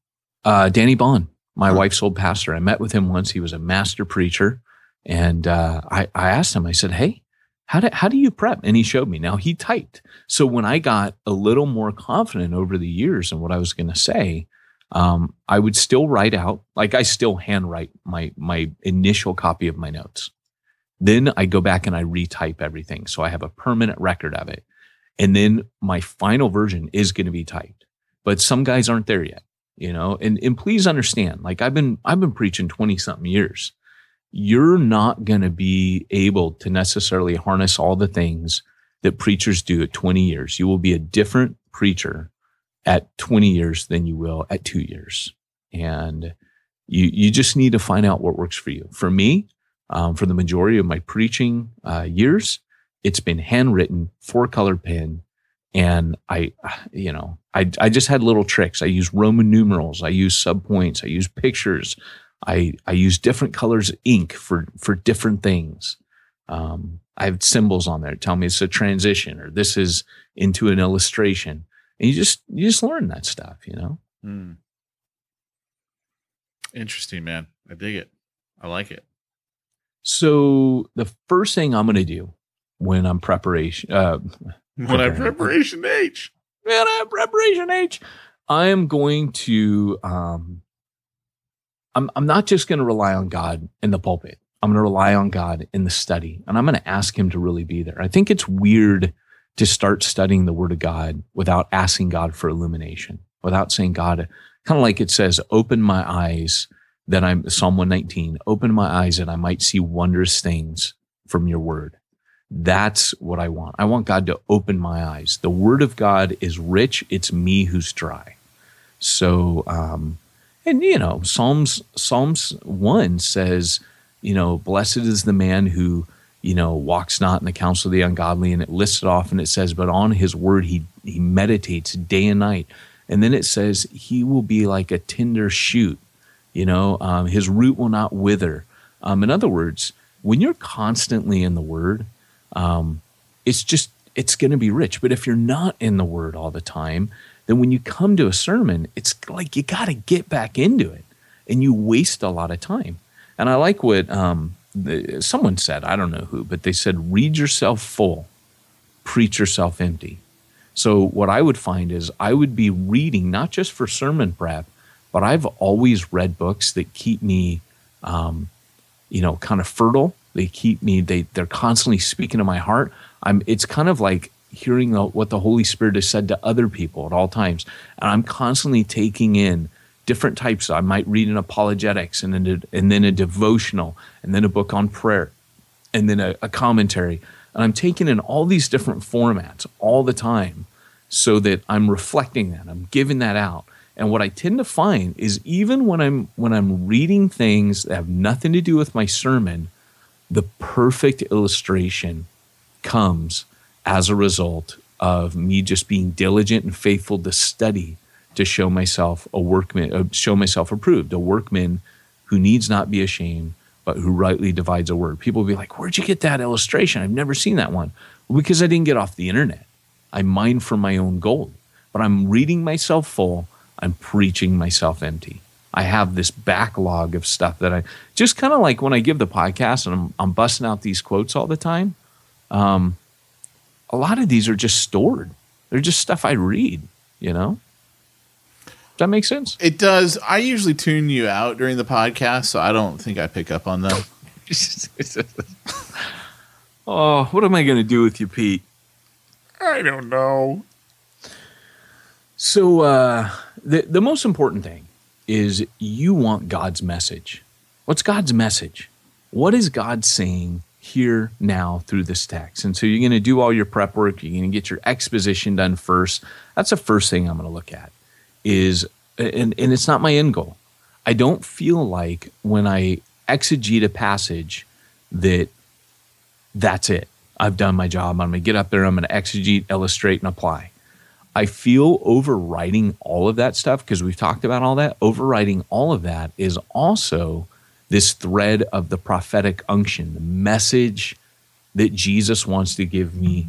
Uh, Danny Bond, my wife's old pastor. I met with him once. He was a master preacher. And uh, I, I asked him, I said, Hey, how do, how do you prep? And he showed me. Now he typed. So when I got a little more confident over the years in what I was going to say, um, I would still write out, like I still handwrite my, my initial copy of my notes. Then I go back and I retype everything. So I have a permanent record of it. And then my final version is going to be typed. But some guys aren't there yet, you know, and, and please understand, like I've been, I've been preaching 20 something years. You're not going to be able to necessarily harness all the things that preachers do at 20 years. You will be a different preacher at 20 years than you will at two years. And you, you just need to find out what works for you. For me, um, for the majority of my preaching uh, years, it's been handwritten, four color pen. And I, you know, I, I just had little tricks. I use Roman numerals. I use subpoints. I use pictures. I, I use different colors of ink for, for different things. Um, I have symbols on there. Tell me it's a transition or this is into an illustration. And you just, you just learn that stuff, you know? Mm. Interesting, man. I dig it. I like it. So the first thing I'm going to do when I'm preparation, uh, when I'm preparation H, when I'm preparation H, I am going to, um, I'm, I'm not just going to rely on God in the pulpit. I'm going to rely on God in the study and I'm going to ask him to really be there. I think it's weird to start studying the word of God without asking God for illumination, without saying, God, kind of like it says, open my eyes that I'm Psalm 119, open my eyes that I might see wondrous things from your word. That's what I want. I want God to open my eyes. The word of God is rich. It's me who's dry. So, um, and you know, Psalms, Psalms one says, you know, blessed is the man who, you know, walks not in the counsel of the ungodly. And it lists it off and it says, but on his word, he, he meditates day and night. And then it says, he will be like a tender shoot you know, um, his root will not wither. Um, in other words, when you're constantly in the Word, um, it's just it's going to be rich. But if you're not in the Word all the time, then when you come to a sermon, it's like you got to get back into it, and you waste a lot of time. And I like what um, the, someone said. I don't know who, but they said, "Read yourself full, preach yourself empty." So what I would find is I would be reading not just for sermon prep, but I've always read books that keep me, um, you know, kind of fertile. They keep me. They they're constantly speaking to my heart. I'm. It's kind of like hearing the, what the Holy Spirit has said to other people at all times, and I'm constantly taking in different types. I might read an apologetics, and then a, and then a devotional, and then a book on prayer, and then a, a commentary, and I'm taking in all these different formats all the time, so that I'm reflecting that. I'm giving that out. And what I tend to find is even when I'm when I'm reading things that have nothing to do with my sermon, the perfect illustration comes as a result of me just being diligent and faithful to study to show myself a workman, uh, show myself approved, a workman who needs not be ashamed, but who rightly divides a word. People will be like, "Where'd you get that illustration? I've never seen that one." Well, because I didn't get off the internet. I mine for my own gold, but I'm reading myself full I'm preaching myself empty. I have this backlog of stuff that I just kind of like when I give the podcast and I'm, I'm busting out these quotes all the time. Um, a lot of these are just stored. They're just stuff I read, you know? Does that make sense? It does. I usually tune you out during the podcast, so I don't think I pick up on them. oh, what am I going to do with you, Pete? I don't know. So, uh, the, the most important thing is you want God's message. What's God's message? What is God saying here now through this text? And so you're going to do all your prep work. You're going to get your exposition done first. That's the first thing I'm going to look at. Is and, and it's not my end goal. I don't feel like when I exegete a passage that that's it. I've done my job. I'm going to get up there. I'm going to exegete, illustrate, and apply. I feel overriding all of that stuff because we've talked about all that. Overriding all of that is also this thread of the prophetic unction, the message that Jesus wants to give me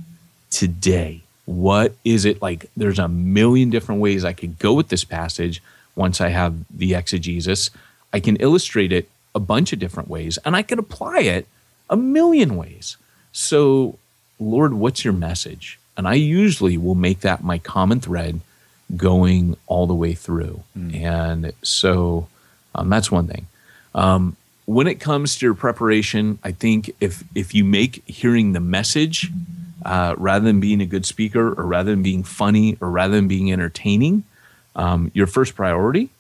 today. What is it like? There's a million different ways I could go with this passage once I have the exegesis. I can illustrate it a bunch of different ways and I can apply it a million ways. So, Lord, what's your message? And I usually will make that my common thread going all the way through. Mm. And so um, that's one thing. Um, when it comes to your preparation, I think if if you make hearing the message uh, rather than being a good speaker, or rather than being funny, or rather than being entertaining, um, your first priority,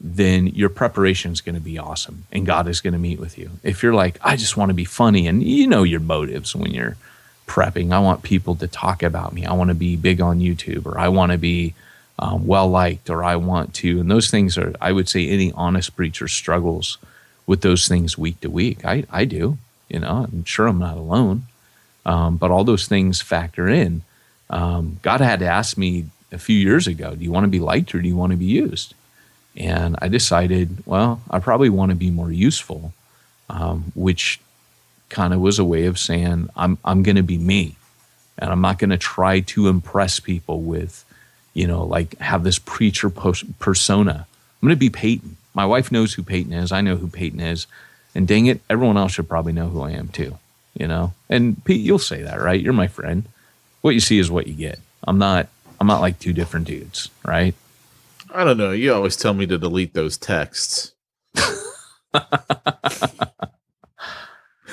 then your preparation is going to be awesome, and God is going to meet with you. If you're like, I just want to be funny, and you know your motives when you're prepping. I want people to talk about me. I want to be big on YouTube, or I want to be um, well liked, or I want to. And those things are, I would say, any honest preacher struggles with those things week to week. I, I do. You know, I'm sure I'm not alone. Um, but all those things factor in. Um, God had to ask me a few years ago, do you want to be liked or do you want to be used? And I decided, well, I probably want to be more useful, um, which kind of was a way of saying I'm I'm going to be me, and I'm not going to try to impress people with, you know, like have this preacher persona. I'm going to be Peyton. My wife knows who Peyton is. I know who Peyton is, and dang it, everyone else should probably know who I am too. You know, and Pete, you'll say that, right? You're my friend. What you see is what you get. I'm not. I'm not like two different dudes, right? I don't know. You always tell me to delete those texts.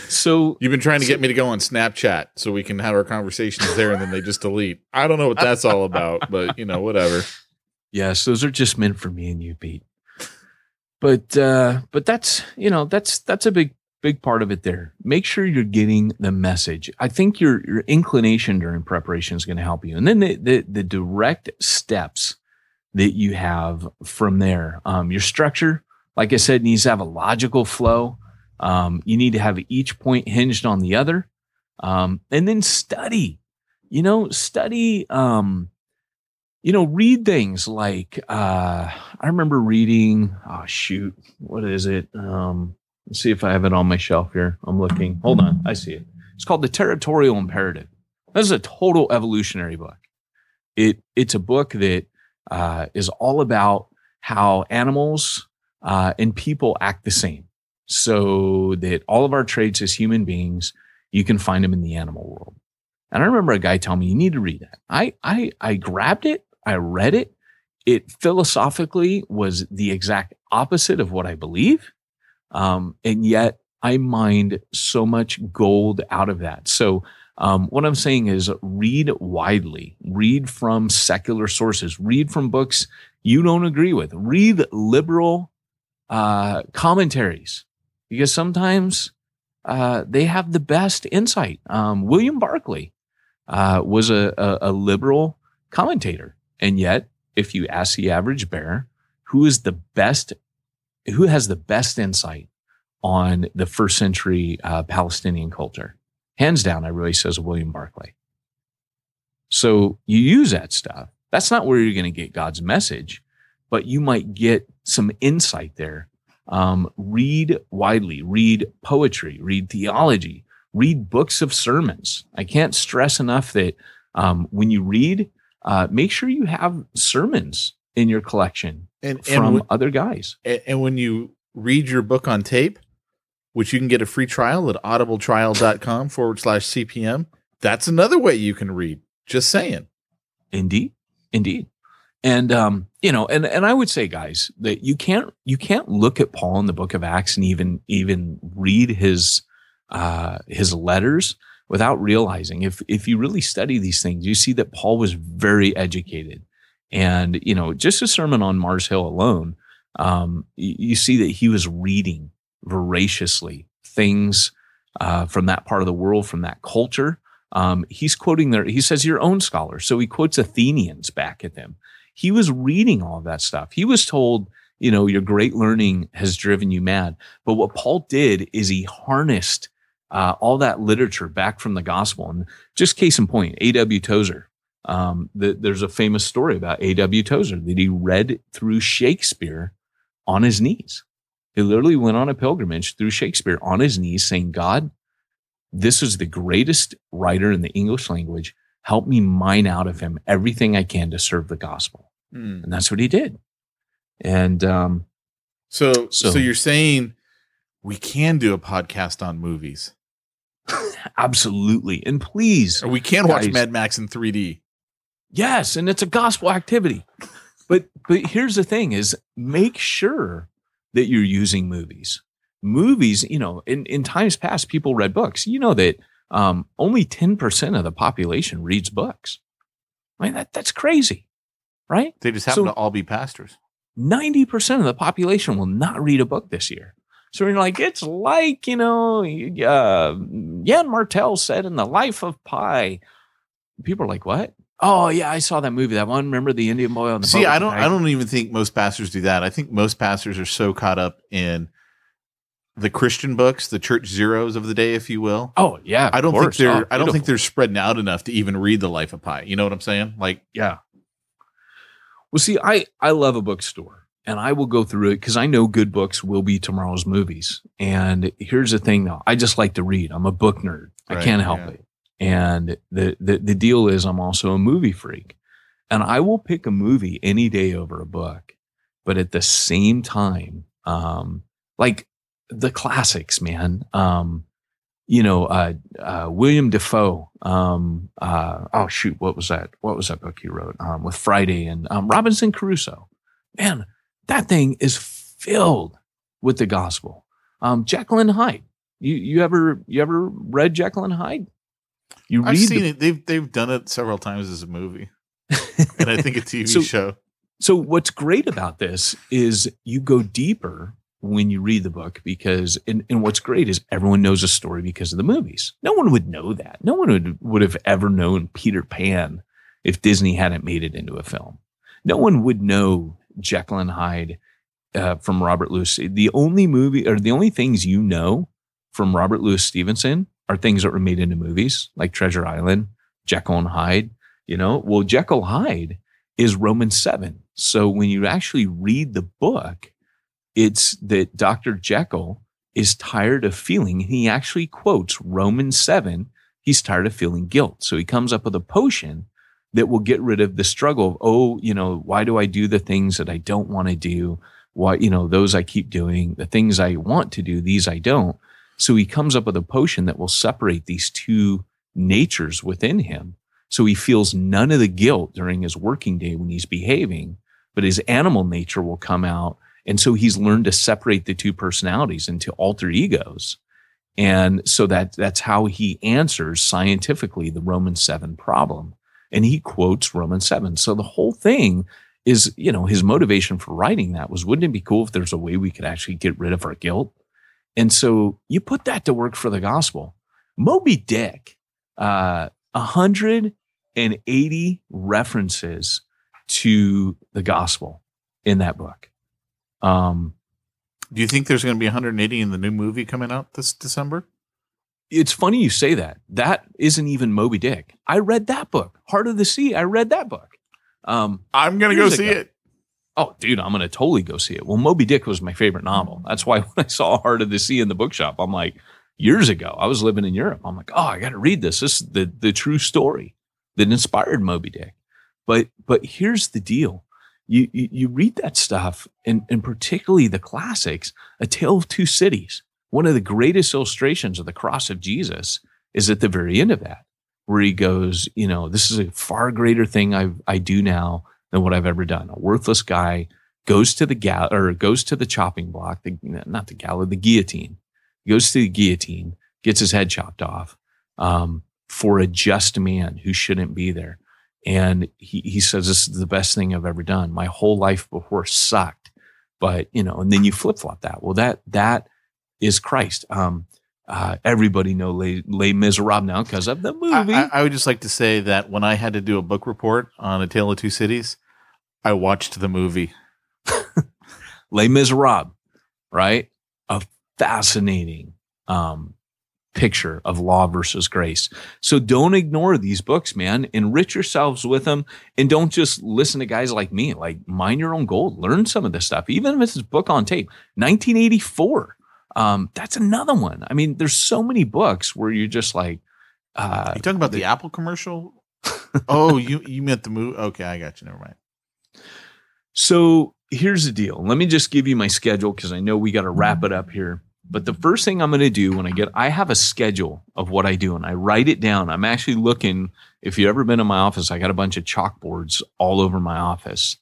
so you've been trying to so, get me to go on Snapchat so we can have our conversations there, and then they just delete. I don't know what that's all about, but you know, whatever. Yes, those are just meant for me and you, Pete. But uh, but that's you know that's that's a big big part of it there. Make sure you're getting the message. I think your your inclination during preparation is going to help you, and then the the, the direct steps that you have from there. Um, your structure, like I said, needs to have a logical flow. Um, you need to have each point hinged on the other. Um, and then study, you know, study, um, you know, read things like, uh, I remember reading, oh, shoot, what is it? Um, let's see if I have it on my shelf here. I'm looking. Hold on. I see it. It's called The Territorial Imperative. This is a total evolutionary book. It, it's a book that uh, is all about how animals uh, and people act the same. So that all of our traits as human beings, you can find them in the animal world. And I remember a guy telling me, you need to read that. I, I, I grabbed it. I read it. It philosophically was the exact opposite of what I believe. Um, and yet I mined so much gold out of that. So um, what I'm saying is read widely, read from secular sources, read from books you don't agree with, read liberal uh, commentaries because sometimes uh, they have the best insight. Um, William Barclay uh, was a, a, a liberal commentator, and yet, if you ask the average bear, who is the best, who has the best insight on the first century uh, Palestinian culture? Hands down, I really says William Barclay. So you use that stuff. That's not where you're going to get God's message, but you might get some insight there. Um, read widely, read poetry, read theology, read books of sermons. I can't stress enough that um, when you read, uh, make sure you have sermons in your collection and, from and when, other guys. And when you read your book on tape, which you can get a free trial at audibletrial.com forward slash CPM. That's another way you can read. Just saying. Indeed. Indeed. And um, you know, and and I would say, guys, that you can't you can't look at Paul in the book of Acts and even even read his uh his letters without realizing if if you really study these things, you see that Paul was very educated. And, you know, just a sermon on Mars Hill alone, um, you, you see that he was reading voraciously things uh, from that part of the world, from that culture. Um, he's quoting there, he says, your own scholars. So he quotes Athenians back at them. He was reading all that stuff. He was told, you know, your great learning has driven you mad. But what Paul did is he harnessed uh, all that literature back from the gospel. And just case in point, A.W. Tozer. Um, the, there's a famous story about A.W. Tozer that he read through Shakespeare on his knees. He literally went on a pilgrimage through Shakespeare on his knees saying, God, this is the greatest writer in the English language. Help me mine out of him everything I can to serve the gospel. Mm. And that's what he did. And um, so, so, so you're saying we can do a podcast on movies. Absolutely. And please. Or we can guys, watch Mad Max in 3D. Yes, and it's a gospel activity. But but here's the thing is make sure that you're using movies. Movies, you know, in, in times past, people read books. You know that um, only 10% of the population reads books. I mean, that, that's crazy, right? They just happen so to all be pastors. 90% of the population will not read a book this year. So you're like, it's like, you know, uh, Yann Martel said in The Life of Pi. People are like, what? Oh yeah, I saw that movie. That one. Remember the Indian boy on the See, I don't. I don't even think most pastors do that. I think most pastors are so caught up in the Christian books, the church zeros of the day, if you will. Oh yeah, I don't course. think they're. Oh, I don't think they're spreading out enough to even read the Life of Pi. You know what I'm saying? Like, Yeah. Well, see, I I love a bookstore, and I will go through it because I know good books will be tomorrow's movies. And here's the thing, though, I just like to read. I'm a book nerd. I can't help yeah. it. And the, the the deal is, I'm also a movie freak, and I will pick a movie any day over a book. But at the same time, um, like the classics, man. Um, you know, uh, uh, William Defoe. Um, uh, oh shoot, what was that? What was that book he wrote um, with Friday and um, Robinson Crusoe? Man, that thing is filled with the gospel. Um, Jekyll and Hyde. You you ever you ever read Jekyll and Hyde? You I've read seen the- it. They've they've done it several times as a movie, and I think a TV So- show. So what's great about this is you go deeper when you read the book because and, and what's great is everyone knows a story because of the movies. No one would know that. No one would would have ever known Peter Pan if Disney hadn't made it into a film. No one would know Jekyll and Hyde uh, from Robert Louis. The only movie or the only things you know from Robert Louis Stevenson are things that were made into movies like Treasure Island, Jekyll and Hyde. You know, well, Jekyll Hyde is Romans 7. So when you actually read the book, it's that Dr. Jekyll is tired of feeling, And he actually quotes Romans 7. He's tired of feeling guilt. So he comes up with a potion that will get rid of the struggle of, oh, you know, why do I do the things that I don't want to do? Why, you know, those I keep doing, the things I want to do, these I don't. So he comes up with a potion that will separate these two natures within him. So he feels none of the guilt during his working day when he's behaving, but his animal nature will come out. And so he's learned to separate the two personalities into alter egos. And so that that's how he answers scientifically the Roman 7 problem. And he quotes Roman 7. So the whole thing is, you know, his motivation for writing that was wouldn't it be cool if there's a way we could actually get rid of our guilt? And so you put that to work for the gospel. Moby Dick, uh, 180 references to the gospel in that book. Um, Do you think there's going to be 180 in the new movie coming out this December? it's funny you say that. That isn't even Moby Dick. I read that book, Heart of the Sea. I read that book. Um, I'm going to go see ago. it. Oh, dude, I'm going to totally go see it. Well, Moby Dick was my favorite novel. That's why when I saw Heart of the Sea in the bookshop, I'm like, years ago, I was living in Europe. I'm like, oh, I got to read this. This is the, the true story that inspired Moby Dick. But, but here's the deal. You, you, you read that stuff and, and particularly the classics, A Tale of Two Cities. One of the greatest illustrations of the cross of Jesus is at the very end of that, where he goes, you know, this is a far greater thing I, I do now than what I've ever done. A worthless guy goes to the gal or goes to the chopping block, the, not the gallows, the guillotine. He goes to the guillotine, gets his head chopped off um, for a just man who shouldn't be there. And he, he says, This is the best thing I've ever done. My whole life before sucked. But, you know, and then you flip flop that. Well, that, that is Christ. Um, uh, everybody know Les, Les Miserables now because of the movie. I, I, I would just like to say that when I had to do a book report on A Tale of Two Cities, I watched the movie. Les Miserables, right? A fascinating um, picture of law versus grace. So don't ignore these books, man. Enrich yourselves with them and don't just listen to guys like me. Like, mind your own gold. Learn some of this stuff, even if it's a book on tape. 1984. Um, that's another one. I mean, there's so many books where you're just like, uh, you talking about the Apple commercial? oh, you you meant the movie? Okay, I got you. Never mind. So here's the deal. Let me just give you my schedule because I know we got to wrap it up here. But the first thing I'm going to do when I get, I have a schedule of what I do and I write it down. I'm actually looking, if you've ever been in my office, I got a bunch of chalkboards all over my office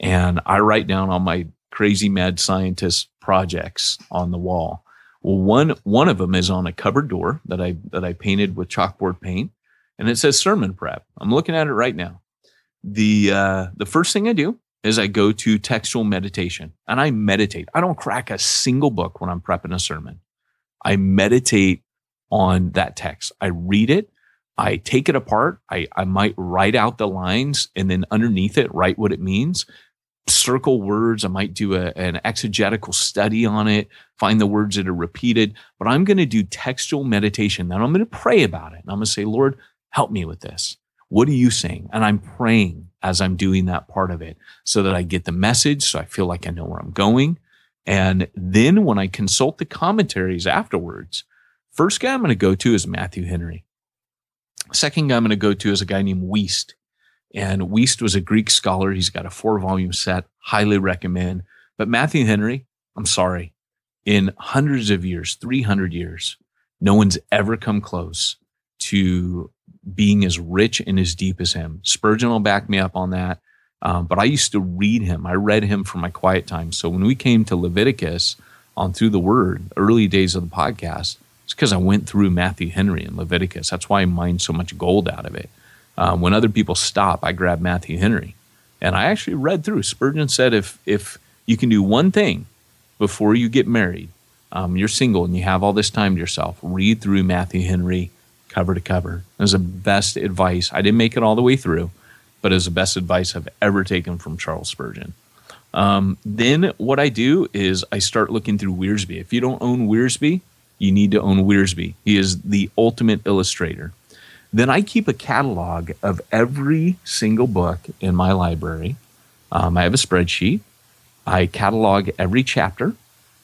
and I write down all my crazy mad scientist projects on the wall. Well, one, one of them is on a cupboard door that I, that I painted with chalkboard paint and it says sermon prep. I'm looking at it right now. The, uh, the first thing I do is I go to textual meditation and I meditate. I don't crack a single book when I'm prepping a sermon. I meditate on that text. I read it. I take it apart. I, I might write out the lines and then underneath it, write what it means. Circle words. I might do a, an exegetical study on it, find the words that are repeated. But I'm going to do textual meditation. Then I'm going to pray about it. And I'm going to say, Lord, help me with this. What are you saying? And I'm praying as I'm doing that part of it so that I get the message. So I feel like I know where I'm going. And then when I consult the commentaries afterwards, first guy I'm going to go to is Matthew Henry. Second guy I'm going to go to is a guy named Wuest. And Wuest was a Greek scholar. He's got a four volume set, highly recommend. But Matthew Henry, I'm sorry, in hundreds of years, 300 years, no one's ever come close to being as rich and as deep as him. Spurgeon will back me up on that. Um, but I used to read him. I read him for my quiet time. So when we came to Leviticus on Through the Word, early days of the podcast, it's because I went through Matthew Henry and Leviticus. That's why I mined so much gold out of it. Um, when other people stop, I grab Matthew Henry. And I actually read through. Spurgeon said if, if you can do one thing before you get married, um, you're single and you have all this time to yourself, read through Matthew Henry cover to cover. It was the best advice. I didn't make it all the way through, but it was the best advice I've ever taken from Charles Spurgeon. Um, then what I do is I start looking through Wiersbe. If you don't own Wiersbe, you need to own Wiersbe. He is the ultimate illustrator. Then I keep a catalog of every single book in my library. Um, I have a spreadsheet. I catalog every chapter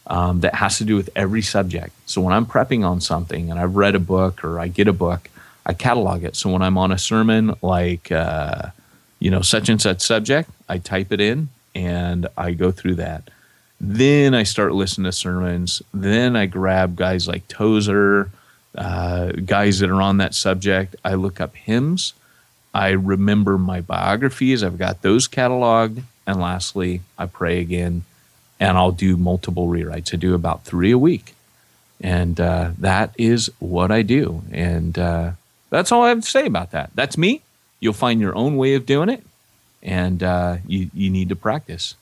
um, that has to do with every subject. So when I'm prepping on something and I've read a book or I get a book, I catalog it. So when I'm on a sermon, like, uh, you know, such and such subject, I type it in and I go through that. Then I start listening to sermons. Then I grab guys like Tozer, uh, guys that are on that subject. I look up hymns. I remember my biographies. I've got those cataloged. And lastly, I pray again and I'll do multiple rewrites. I do about three a week. And uh, that is what I do. And uh, that's all I have to say about that. That's me. You'll find your own way of doing it, and uh, you, you need to practice.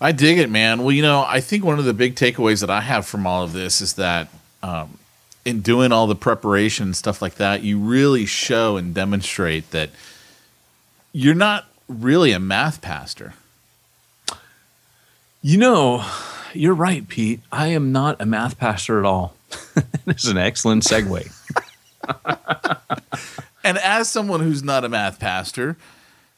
I dig it, man. Well, you know, I think one of the big takeaways that I have from all of this is that um, in doing all the preparation and stuff like that, you really show and demonstrate that you're not really a math pastor. You know, you're right, Pete. I am not a math pastor at all. this is an excellent segue. and as someone who's not a math pastor,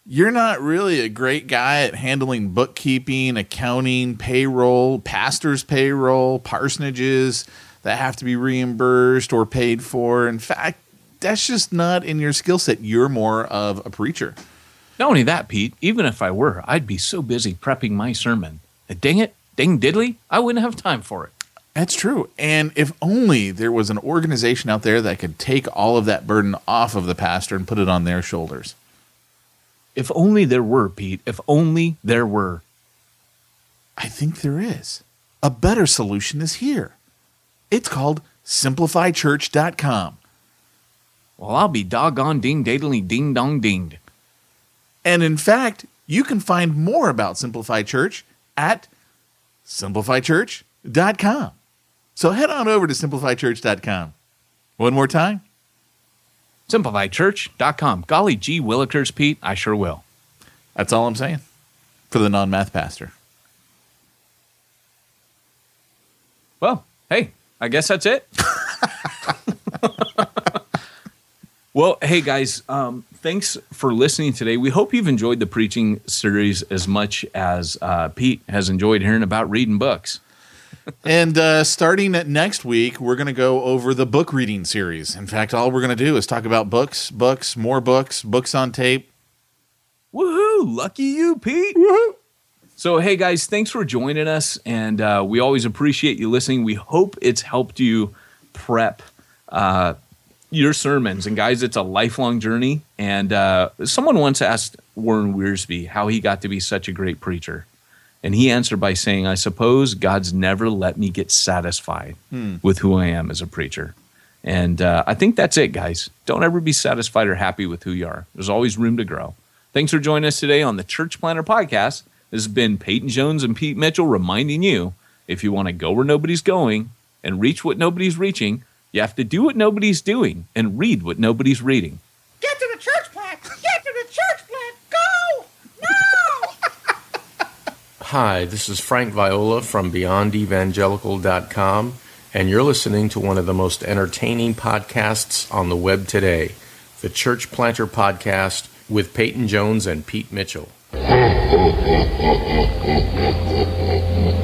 you're not really a great guy at handling bookkeeping, accounting, payroll, pastor's payroll, parsonages that have to be reimbursed or paid for. In fact, that's just not in your skill set. You're more of a preacher. Not only that, Pete, even if I were, I'd be so busy prepping my sermon dang it, ding diddly, I wouldn't have time for it. That's true. And if only there was an organization out there that could take all of that burden off of the pastor and put it on their shoulders. If only there were, Pete. If only there were. I think there is. A better solution is here. It's called simplifychurch.com. Well, I'll be doggone ding daddly ding dong dinged. And in fact, you can find more about Simplify Church at simplifychurch.com. So head on over to simplifychurch.com. One more time. Simplifychurch.com. Golly gee willikers, Pete, I sure will. That's all I'm saying for the non math pastor. Well, hey, I guess that's it. well, hey guys, um, thanks for listening today. We hope you've enjoyed the preaching series as much as uh, Pete has enjoyed hearing about reading books. and uh, starting next week, we're going to go over the book reading series. In fact, all we're going to do is talk about books, books, more books, books on tape. Woohoo! Lucky you, Pete. Woohoo! So, hey guys, thanks for joining us, and uh, we always appreciate you listening. We hope it's helped you prep uh, your sermons. And guys, it's a lifelong journey. And uh, someone once asked Warren Wiersbe how he got to be such a great preacher. And he answered by saying, I suppose God's never let me get satisfied hmm. with who I am as a preacher. And uh, I think that's it, guys. Don't ever be satisfied or happy with who you are. There's always room to grow. Thanks for joining us today on the Church Planter Podcast. This has been Peyton Jones and Pete Mitchell reminding you if you want to go where nobody's going and reach what nobody's reaching, you have to do what nobody's doing and read what nobody's reading. Get to the church plant! Get to the church plant! Go! Now! Hi, this is Frank Viola from BeyondEvangelical.com, and you're listening to one of the most entertaining podcasts on the web today, the Church Planter Podcast with Peyton Jones and Pete Mitchell.